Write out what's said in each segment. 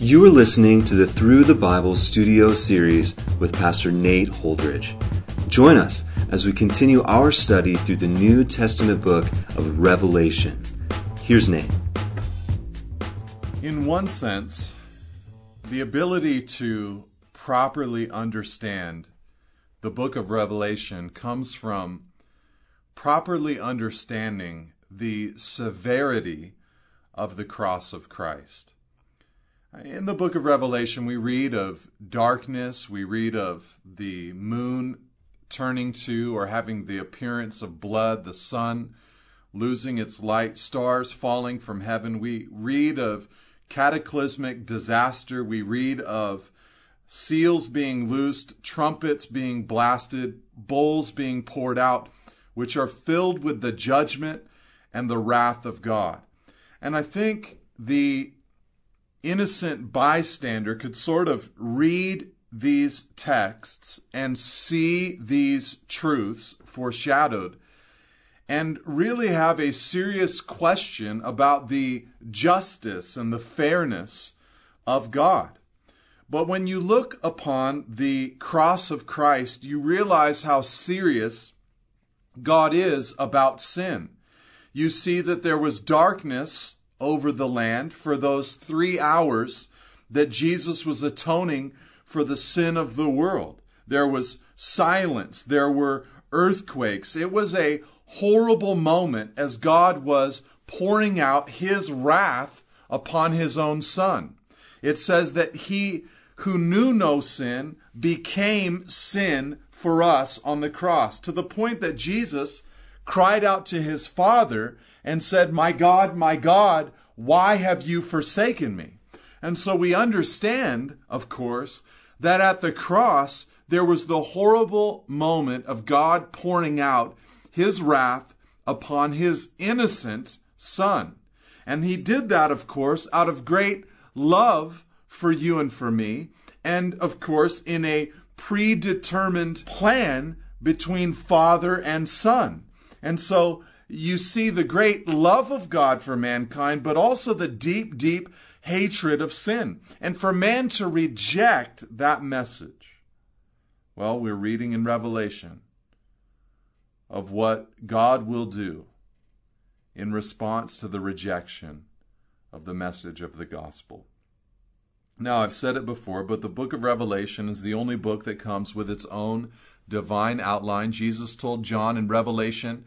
You are listening to the Through the Bible studio series with Pastor Nate Holdridge. Join us as we continue our study through the New Testament book of Revelation. Here's Nate. In one sense, the ability to properly understand the book of Revelation comes from properly understanding the severity of the cross of Christ. In the book of Revelation, we read of darkness, we read of the moon turning to or having the appearance of blood, the sun losing its light, stars falling from heaven. We read of cataclysmic disaster, we read of seals being loosed, trumpets being blasted, bowls being poured out, which are filled with the judgment and the wrath of God. And I think the innocent bystander could sort of read these texts and see these truths foreshadowed and really have a serious question about the justice and the fairness of God. But when you look upon the cross of Christ, you realize how serious God is about sin. You see that there was darkness over the land for those three hours that Jesus was atoning for the sin of the world. There was silence, there were earthquakes. It was a horrible moment as God was pouring out his wrath upon his own son. It says that he who knew no sin became sin for us on the cross, to the point that Jesus cried out to his Father and said, My God, my God, why have you forsaken me? And so we understand, of course, that at the cross there was the horrible moment of God pouring out his wrath upon his innocent son. And he did that, of course, out of great love for you and for me, and of course, in a predetermined plan between father and son. And so you see the great love of God for mankind, but also the deep, deep hatred of sin. And for man to reject that message, well, we're reading in Revelation of what God will do in response to the rejection of the message of the gospel. Now, I've said it before, but the book of Revelation is the only book that comes with its own divine outline. Jesus told John in Revelation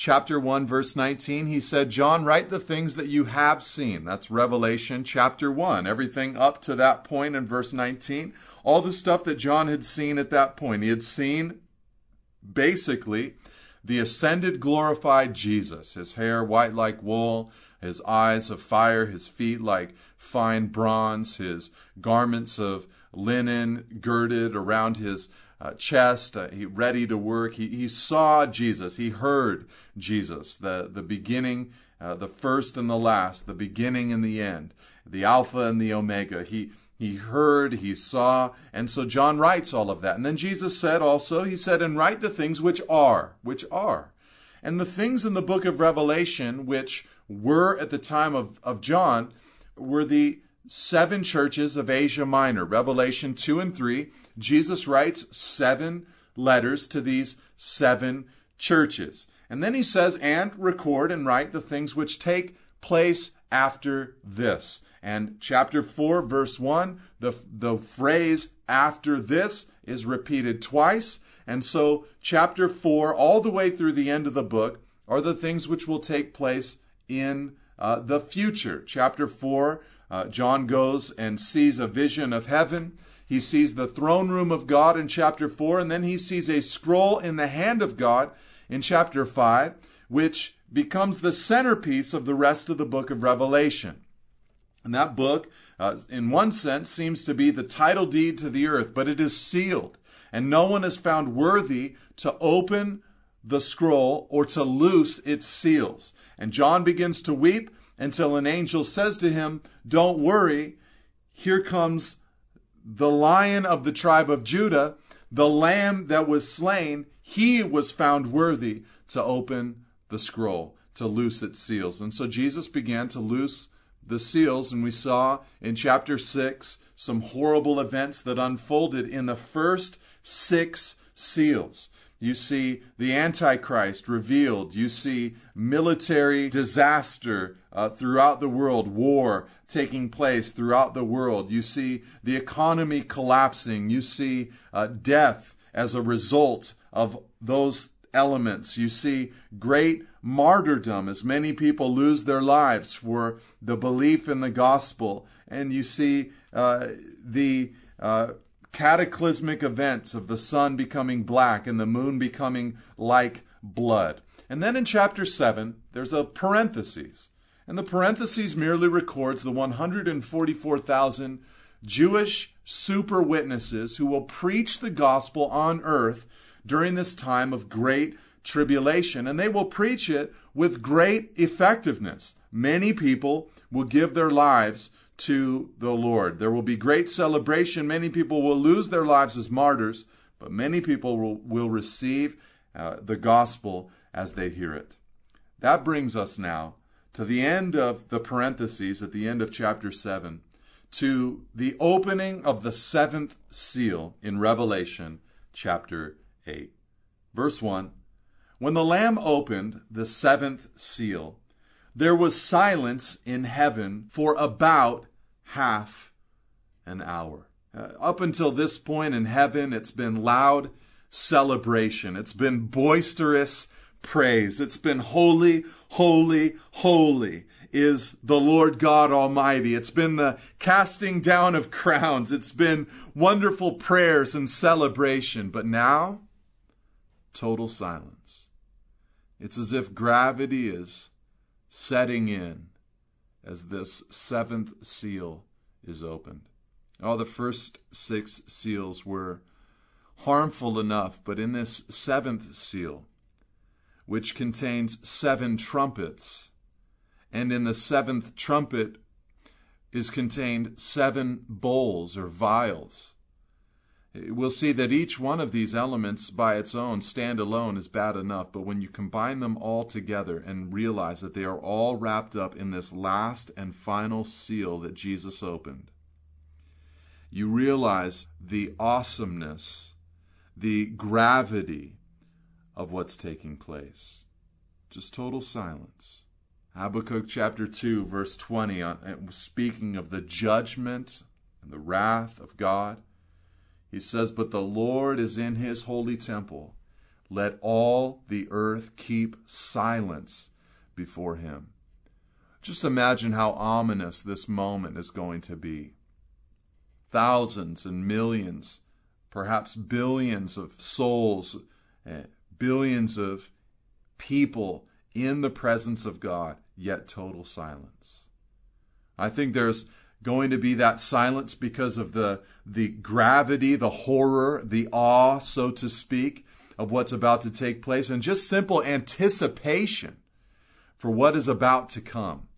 chapter 1 verse 19 he said john write the things that you have seen. That's revelation chapter 1 everything up to that point in verse 19 all the stuff that john had seen at that point. He had seen basically the ascended glorified jesus his hair white like wool his eyes of fire his feet like fine bronze his garments of linen girded around his uh, chest, uh, he ready to work. He, he saw Jesus. He heard Jesus, the, the beginning, uh, the first and the last, the beginning and the end, the Alpha and the Omega. He, he heard, he saw, and so John writes all of that. And then Jesus said also, he said, and write the things which are, which are. And the things in the book of Revelation, which were at the time of, of John, were the seven churches of Asia Minor. Revelation 2 and 3, Jesus writes seven letters to these seven churches. And then he says, and record and write the things which take place after this. And chapter 4, verse 1, the, the phrase after this is repeated twice. And so, chapter 4, all the way through the end of the book, are the things which will take place in uh, the future. Chapter 4, uh, John goes and sees a vision of heaven. He sees the throne room of God in chapter 4, and then he sees a scroll in the hand of God in chapter 5, which becomes the centerpiece of the rest of the book of Revelation. And that book, uh, in one sense, seems to be the title deed to the earth, but it is sealed. And no one is found worthy to open the scroll or to loose its seals. And John begins to weep until an angel says to him, Don't worry, here comes the lion of the tribe of Judah, the lamb that was slain. He was found worthy to open the scroll, to loose its seals. And so Jesus began to loose the seals, and we saw in chapter 6 some horrible events that unfolded in the first six seals. You see the Antichrist revealed. You see military disaster uh, throughout the world, war taking place throughout the world. You see the economy collapsing. You see uh, death as a result of those elements. You see great martyrdom as many people lose their lives for the belief in the gospel. And you see uh, the uh, cataclysmic events of the sun becoming black and the moon becoming like blood. And then in chapter 7, there's a parenthesis. And the parenthesis merely records the 144,000 Jewish super witnesses who will preach the gospel on earth during this time of great tribulation. And they will preach it with great effectiveness. Many people will give their lives to the Lord. There will be great celebration. Many people will lose their lives as martyrs, but many people will, will receive uh, the gospel as they hear it. That brings us now to the end of the parentheses at the end of chapter 7, to the opening of the seventh seal in Revelation chapter 8. Verse 1 When the Lamb opened the seventh seal, there was silence in heaven for about half an hour. Uh, up until this point in heaven, it's been loud celebration, it's been boisterous praise, it's been holy, holy, holy is the Lord God Almighty. It's been the casting down of crowns. It's been wonderful prayers and celebration. But now, total silence. It's as if gravity is setting in as this seventh seal is opened. All the first six seals were harmful enough, but in this seventh seal, which contains seven trumpets, and in the seventh trumpet is contained seven bowls or vials we'll see that each one of these elements by its own stand alone is bad enough, but when you combine them all together and realize that they are all wrapped up in this last and final seal that Jesus opened, you realize the awesomeness, the gravity of what's taking place. Just total silence. Habakkuk chapter 2, verse 20, uh, speaking of the judgment and the wrath of God. He says, But the Lord is in his holy temple. Let all the earth keep silence before him. Just imagine how ominous this moment is going to be. Thousands and millions, perhaps billions of souls, eh, billions of people in the presence of God, yet total silence. I think there's going to be that silence because of the, the gravity, the horror, the awe, so to speak, of what's about to take place, and just simple anticipation for what is about to come.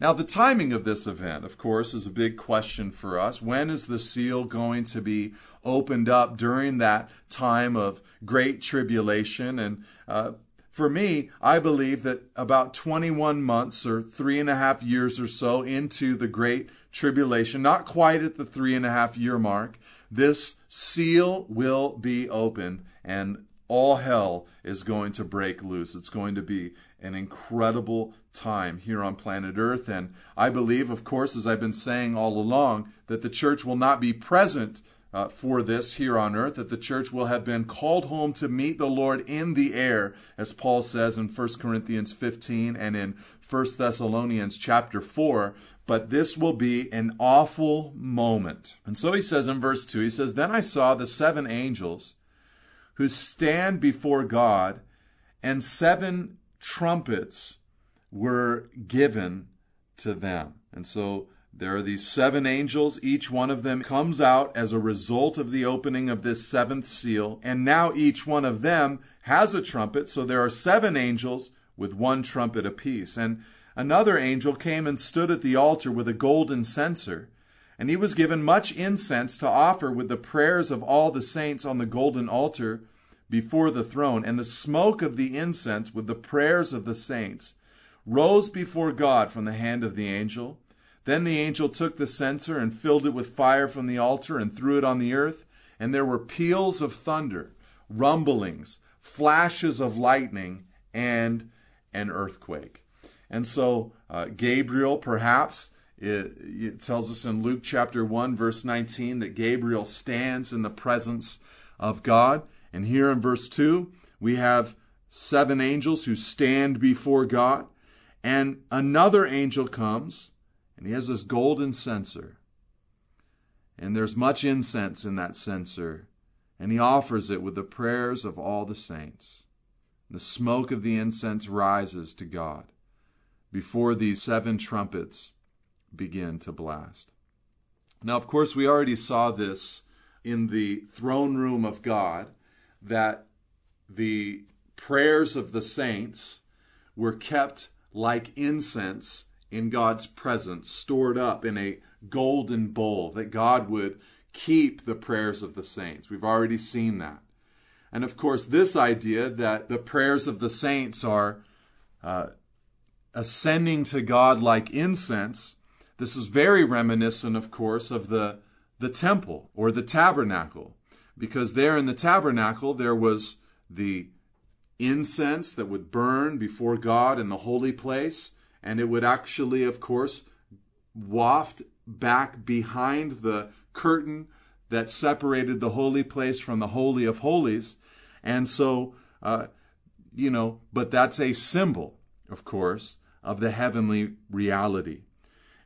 Now, the timing of this event, of course, is a big question for us. When is the seal going to be opened up during that time of great tribulation? And uh, for me, I believe that about 21 months or three and a half years or so into the Great Tribulation, not quite at the three and a half year mark, this seal will be opened and all hell is going to break loose. It's going to be an incredible time here on planet Earth. And I believe, of course, as I've been saying all along, that the church will not be present uh, for this here on earth, that the church will have been called home to meet the Lord in the air, as Paul says in 1 Corinthians 15 and in 1 Thessalonians chapter 4. But this will be an awful moment. And so he says in verse 2, he says, Then I saw the seven angels who stand before God, and seven trumpets were given to them. And so there are these seven angels. Each one of them comes out as a result of the opening of this seventh seal. And now each one of them has a trumpet. So there are seven angels with one trumpet apiece. And another angel came and stood at the altar with a golden censer. And he was given much incense to offer with the prayers of all the saints on the golden altar before the throne. And the smoke of the incense with the prayers of the saints rose before God from the hand of the angel. Then the angel took the censer and filled it with fire from the altar and threw it on the earth, and there were peals of thunder, rumblings, flashes of lightning, and an earthquake. And so uh, Gabriel, perhaps, it, it tells us in Luke chapter 1, verse 19, that Gabriel stands in the presence of God. And here in verse 2, we have seven angels who stand before God. And another angel comes, and he has this golden censer. And there's much incense in that censer. And he offers it with the prayers of all the saints. The smoke of the incense rises to God before these seven trumpets begin to blast. Now, of course, we already saw this in the throne room of God that the prayers of the saints were kept like incense in God's presence, stored up in a golden bowl, that God would keep the prayers of the saints. We've already seen that. And of course, this idea that the prayers of the saints are uh, ascending to God like incense, this is very reminiscent, of course, of the, the temple or the tabernacle, because there in the tabernacle there was the incense that would burn before God in the holy place, and it would actually, of course, waft back behind the curtain that separated the holy place from the Holy of Holies. And so, uh, you know, but that's a symbol, of course, of the heavenly reality.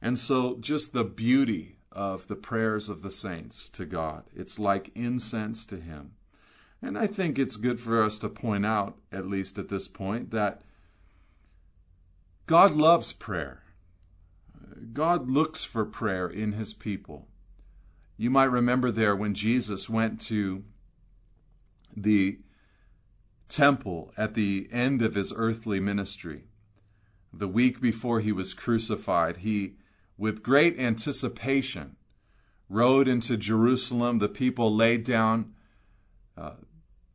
And so, just the beauty of the prayers of the saints to God. It's like incense to Him. And I think it's good for us to point out, at least at this point, that God loves prayer. God looks for prayer in His people. You might remember there when Jesus went to the temple at the end of his earthly ministry. The week before he was crucified, he, with great anticipation, rode into Jerusalem. The people laid down uh,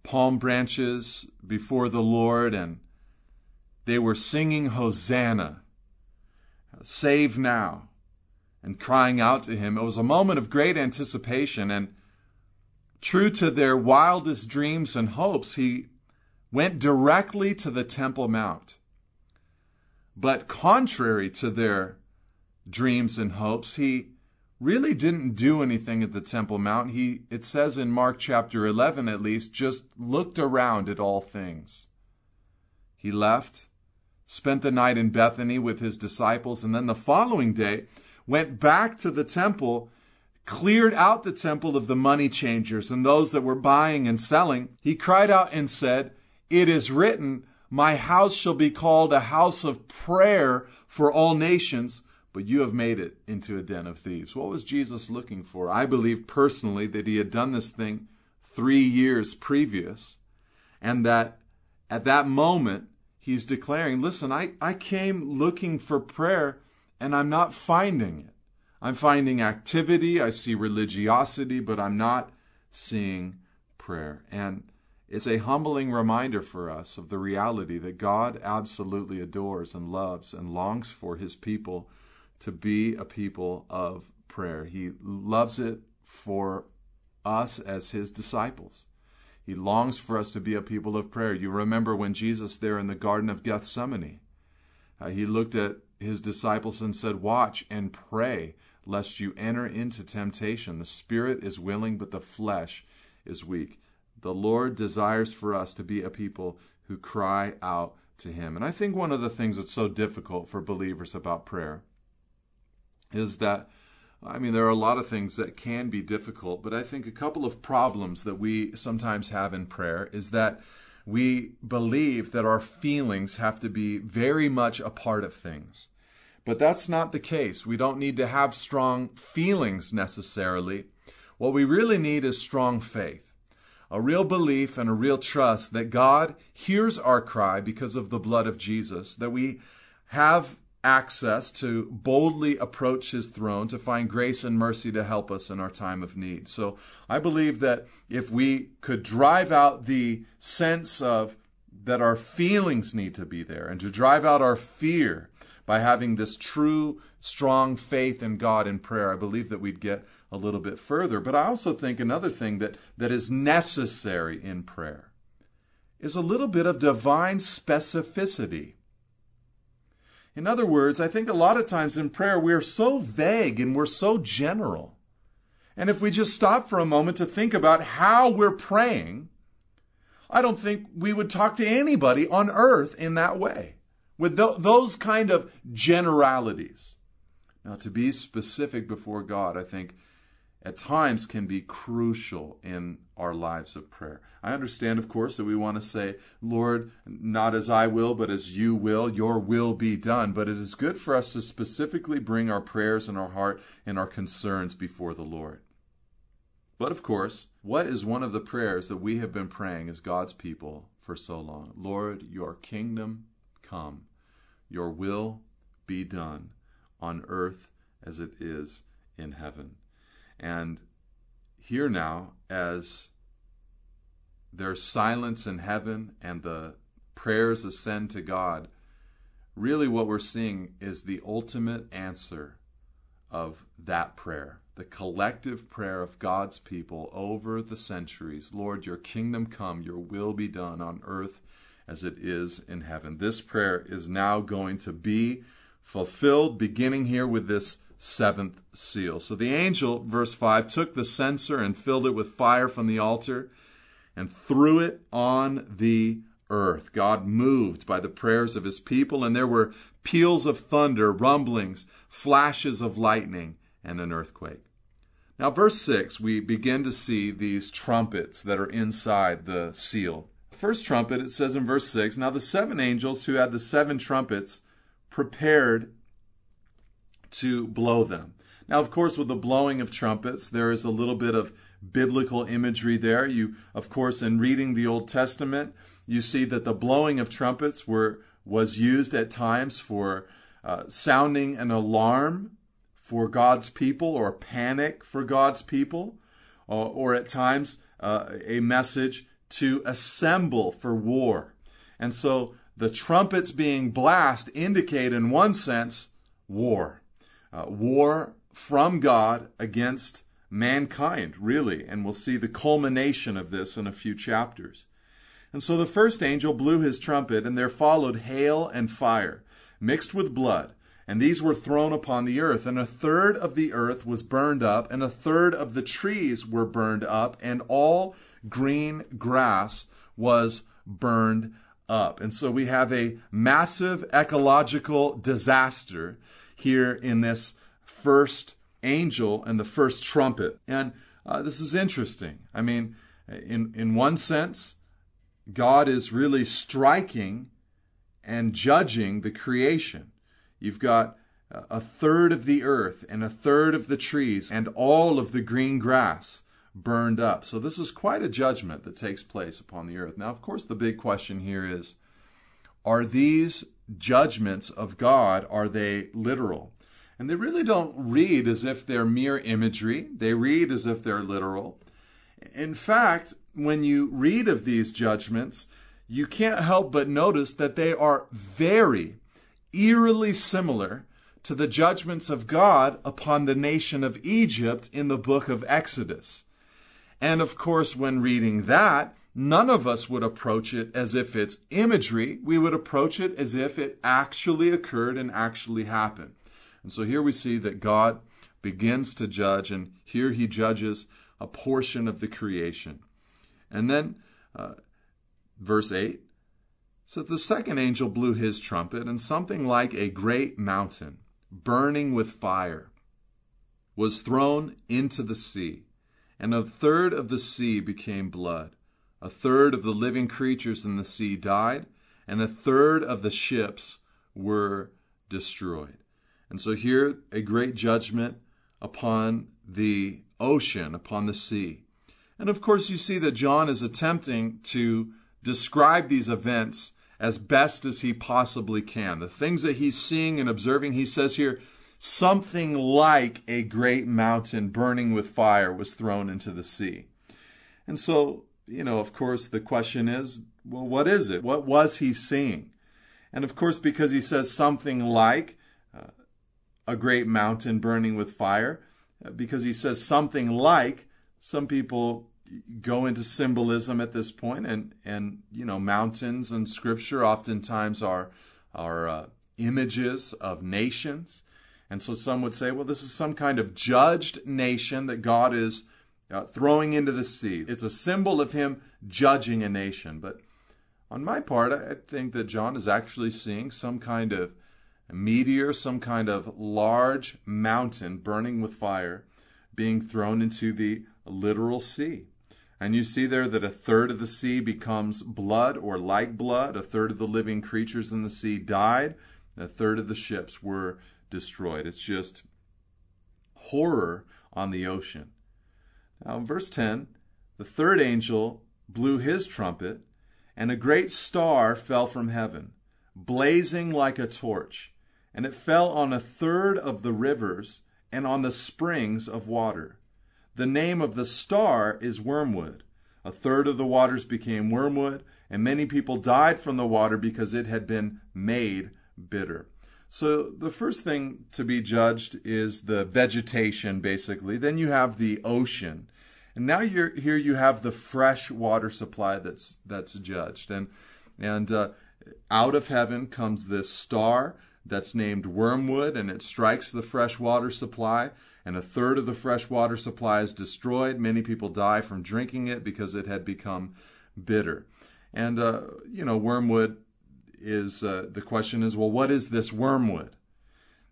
palm branches before the Lord and they were singing Hosanna, save now, and crying out to him. It was a moment of great anticipation and true to their wildest dreams and hopes, he went directly to the Temple Mount. But contrary to their dreams and hopes, he really didn't do anything at the Temple Mount. He, it says in Mark chapter 11 at least, just looked around at all things. He left, spent the night in Bethany with his disciples, and then the following day went back to the temple cleared out the temple of the money changers and those that were buying and selling, he cried out and said, it is written, My house shall be called a house of prayer for all nations, but you have made it into a den of thieves. What was Jesus looking for? I believe personally that he had done this thing three years previous, and that at that moment he's declaring, Listen, I, I came looking for prayer and I'm not finding it. I'm finding activity, I see religiosity, but I'm not seeing prayer. And it's a humbling reminder for us of the reality that God absolutely adores and loves and longs for his people to be a people of prayer. He loves it for us as his disciples. He longs for us to be a people of prayer. You remember when Jesus, there in the Garden of Gethsemane, uh, he looked at his disciples and said, Watch and pray lest you enter into temptation. The spirit is willing, but the flesh is weak. The Lord desires for us to be a people who cry out to Him. And I think one of the things that's so difficult for believers about prayer is that, I mean, there are a lot of things that can be difficult, but I think a couple of problems that we sometimes have in prayer is that we believe that our feelings have to be very much a part of things. But that's not the case. We don't need to have strong feelings necessarily. What we really need is strong faith a real belief and a real trust that God hears our cry because of the blood of Jesus, that we have access to boldly approach his throne to find grace and mercy to help us in our time of need. So I believe that if we could drive out the sense of that our feelings need to be there and to drive out our fear by having this true, strong faith in God in prayer, I believe that we'd get a little bit further. But I also think another thing that, that is necessary in prayer is a little bit of divine specificity. In other words, I think a lot of times in prayer we're so vague and we're so general. And if we just stop for a moment to think about how we're praying, I don't think we would talk to anybody on earth in that way, with th- those kind of generalities. Now, to be specific before God, I think at times can be crucial in our lives of prayer. I understand, of course, that we want to say, Lord, not as I will, but as you will, your will be done. But it is good for us to specifically bring our prayers and our heart and our concerns before the Lord. But of course, what is one of the prayers that we have been praying as God's people for so long? Lord, your kingdom come, your will be done on earth as it is in heaven. And here now, as there's silence in heaven and the prayers ascend to God, really what we're seeing is the ultimate answer of that prayer, the collective prayer of God's people over the centuries. Lord, your kingdom come, your will be done on earth as it is in heaven. This prayer is now going to be fulfilled, beginning here with this seventh seal. So the angel, verse 5, took the censer and filled it with fire from the altar and threw it on the earth. God moved by the prayers of his people, and there were peals of thunder, rumblings, flashes of lightning, and an earthquake. Now, verse 6, we begin to see these trumpets that are inside the seal. First trumpet, it says in verse 6 Now the seven angels who had the seven trumpets prepared to blow them. Now, of course, with the blowing of trumpets, there is a little bit of biblical imagery there. You, of course, in reading the Old Testament, you see that the blowing of trumpets were was used at times for uh, sounding an alarm for God's people or panic for God's people, or, or at times uh, a message to assemble for war. And so the trumpets being blast indicate, in one sense, war uh, war from God against mankind, really. And we'll see the culmination of this in a few chapters. And so the first angel blew his trumpet, and there followed hail and fire, mixed with blood. And these were thrown upon the earth, and a third of the earth was burned up, and a third of the trees were burned up, and all green grass was burned up. And so we have a massive ecological disaster here in this first angel and the first trumpet. And uh, this is interesting. I mean, in, in one sense, God is really striking and judging the creation. You've got a third of the earth and a third of the trees and all of the green grass burned up. So, this is quite a judgment that takes place upon the earth. Now, of course, the big question here is are these judgments of God, are they literal? And they really don't read as if they're mere imagery, they read as if they're literal. In fact, when you read of these judgments, you can't help but notice that they are very eerily similar to the judgments of God upon the nation of Egypt in the book of Exodus. And of course, when reading that, none of us would approach it as if it's imagery. We would approach it as if it actually occurred and actually happened. And so here we see that God begins to judge, and here he judges a portion of the creation. And then, uh, verse 8 says, The second angel blew his trumpet, and something like a great mountain, burning with fire, was thrown into the sea. And a third of the sea became blood a third of the living creatures in the sea died, and a third of the ships were destroyed. And so here a great judgment upon the ocean, upon the sea. And of course, you see that John is attempting to describe these events as best as he possibly can. The things that he's seeing and observing, he says here, something like a great mountain burning with fire was thrown into the sea. And so you know, of course, the question is, well, what is it? What was he seeing? And of course, because he says something like uh, a great mountain burning with fire, uh, because he says something like, some people go into symbolism at this point, and and you know mountains in Scripture oftentimes are are uh, images of nations, and so some would say, well, this is some kind of judged nation that God is uh, throwing into the sea. It's a symbol of Him judging a nation. But on my part, I think that John is actually seeing some kind of meteor, some kind of large mountain burning with fire being thrown into the literal sea. And you see there that a third of the sea becomes blood or like blood. A third of the living creatures in the sea died. A third of the ships were destroyed. It's just horror on the ocean. Now, in verse 10, the third angel blew his trumpet, and a great star fell from heaven, blazing like a torch, and it fell on a third of the rivers and on the springs of water. The name of the star is wormwood. A third of the waters became wormwood, and many people died from the water because it had been made bitter. So the first thing to be judged is the vegetation, basically. Then you have the ocean, and now you're, here you have the fresh water supply that's that's judged. And and uh, out of heaven comes this star that's named wormwood, and it strikes the fresh water supply and a third of the fresh water supply is destroyed. Many people die from drinking it because it had become bitter. And, uh, you know, wormwood is uh, the question is, well, what is this wormwood?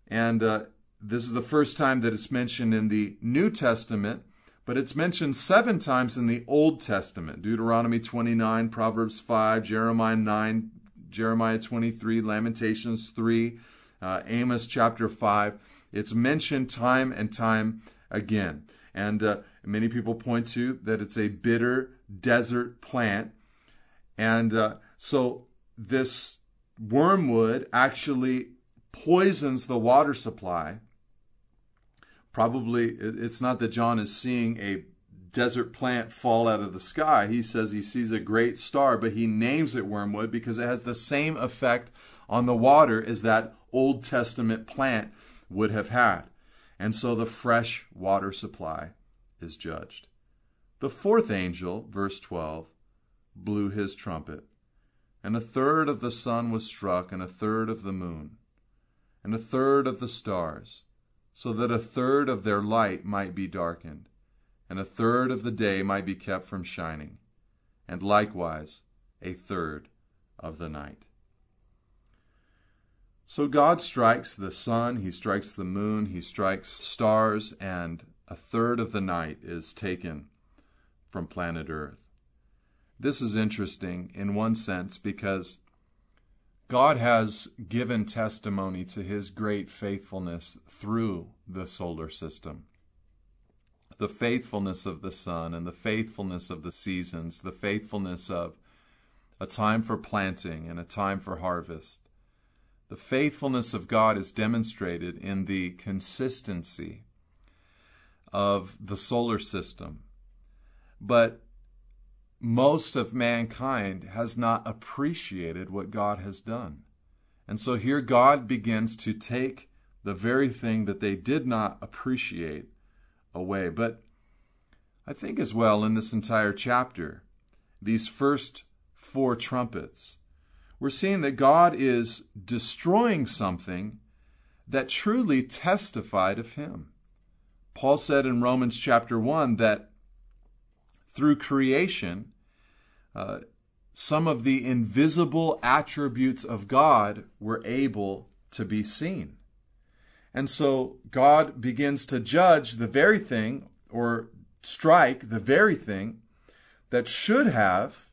And uh, this is the first time that it's mentioned in the New Testament, but it's mentioned seven times in the Old Testament Deuteronomy 29, Proverbs 5, Jeremiah 9, Jeremiah 23, Lamentations 3, uh, Amos chapter 5. It's mentioned time and time again. And uh, many people point to that it's a bitter desert plant. And uh, so this wormwood actually poisons the water supply. Probably it's not that John is seeing a desert plant fall out of the sky. He says he sees a great star, but he names it wormwood because it has the same effect on the water as that Old Testament plant would have had. And so the fresh water supply is judged. The fourth angel, verse 12, blew his trumpet, and a third of the sun was struck, and a third of the moon, and a third of the stars, so that a third of their light might be darkened, and a third of the day might be kept from shining, and likewise a third of the night. So God strikes the sun, He strikes the moon, He strikes stars, and a third of the night is taken from planet Earth. This is interesting in one sense because God has given testimony to His great faithfulness through the solar system. The faithfulness of the sun and the faithfulness of the seasons, the faithfulness of a time for planting and a time for harvest the faithfulness of God is demonstrated in the consistency of the solar system. But most of mankind has not appreciated what God has done. And so here God begins to take the very thing that they did not appreciate away. But I think as well in this entire chapter, these first four trumpets we're seeing that God is destroying something that truly testified of him. Paul said in Romans chapter 1 that through creation, uh, some of the invisible attributes of God were able to be seen. And so God begins to judge the very thing or strike the very thing that should have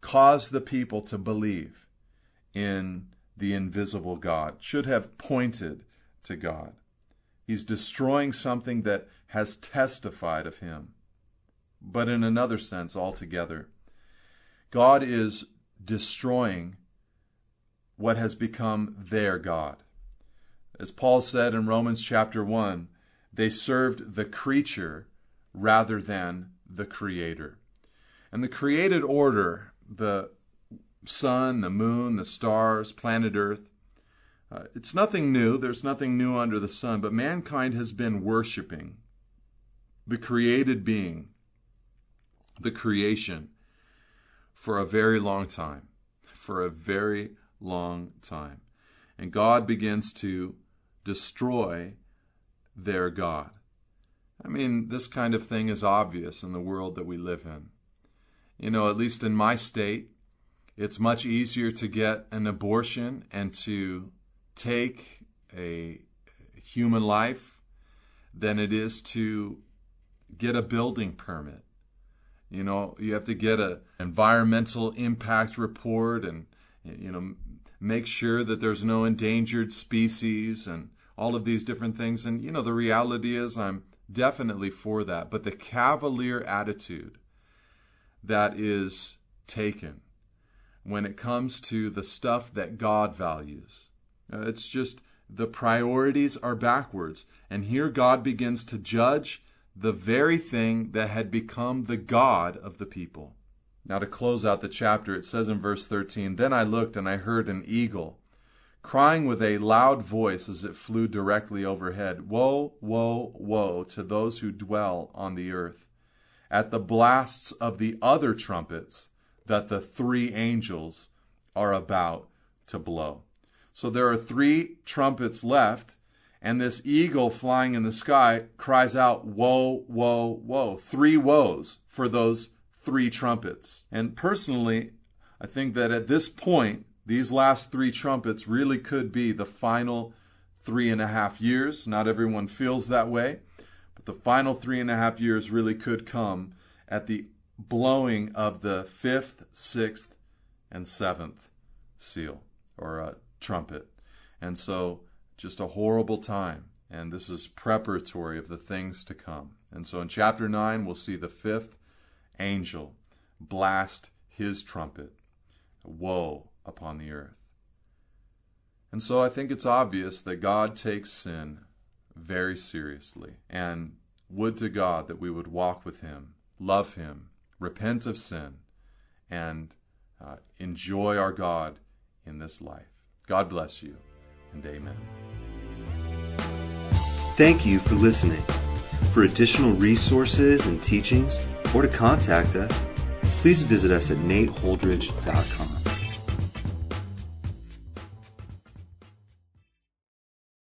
caused the people to believe in the invisible God, should have pointed to God. He's destroying something that has testified of him, but in another sense altogether. God is destroying what has become their God. As Paul said in Romans chapter 1, they served the creature rather than the creator. And the created order, the sun, the moon, the stars, planet Earth. Uh, it's nothing new. There's nothing new under the sun, but mankind has been worshiping the created being, the creation, for a very long time. For a very long time. And God begins to destroy their God. I mean, this kind of thing is obvious in the world that we live in. You know, at least in my state, it's much easier to get an abortion and to take a human life than it is to get a building permit. You know, you have to get an environmental impact report and you know make sure that there's no endangered species and all of these different things and you know the reality is I'm definitely for that, but the cavalier attitude that is taken when it comes to the stuff that God values. Uh, it's just the priorities are backwards. And here God begins to judge the very thing that had become the God of the people. Now, to close out the chapter, it says in verse 13 Then I looked and I heard an eagle crying with a loud voice as it flew directly overhead Woe, woe, woe to those who dwell on the earth, at the blasts of the other trumpets that the three angels are about to blow. So there are three trumpets left, and this eagle flying in the sky cries out, Woe, woe, woe. Three woes for those three trumpets. And personally, I think that at this point, these last three trumpets really could be the final three and a half years. Not everyone feels that way, but the final three and a half years really could come at the blowing of the fifth, sixth, and seventh seal or a trumpet. And so, just a horrible time. And this is preparatory of the things to come. And so, in chapter 9, we'll see the fifth angel blast his trumpet. Woe upon the earth. And so, I think it's obvious that God takes sin very seriously. And would to God that we would walk with Him, love Him, repent of sin, and uh, enjoy our God in this life. God bless you, and amen. Thank you for listening. For additional resources and teachings, or to contact us, please visit us at nateholdridge.com.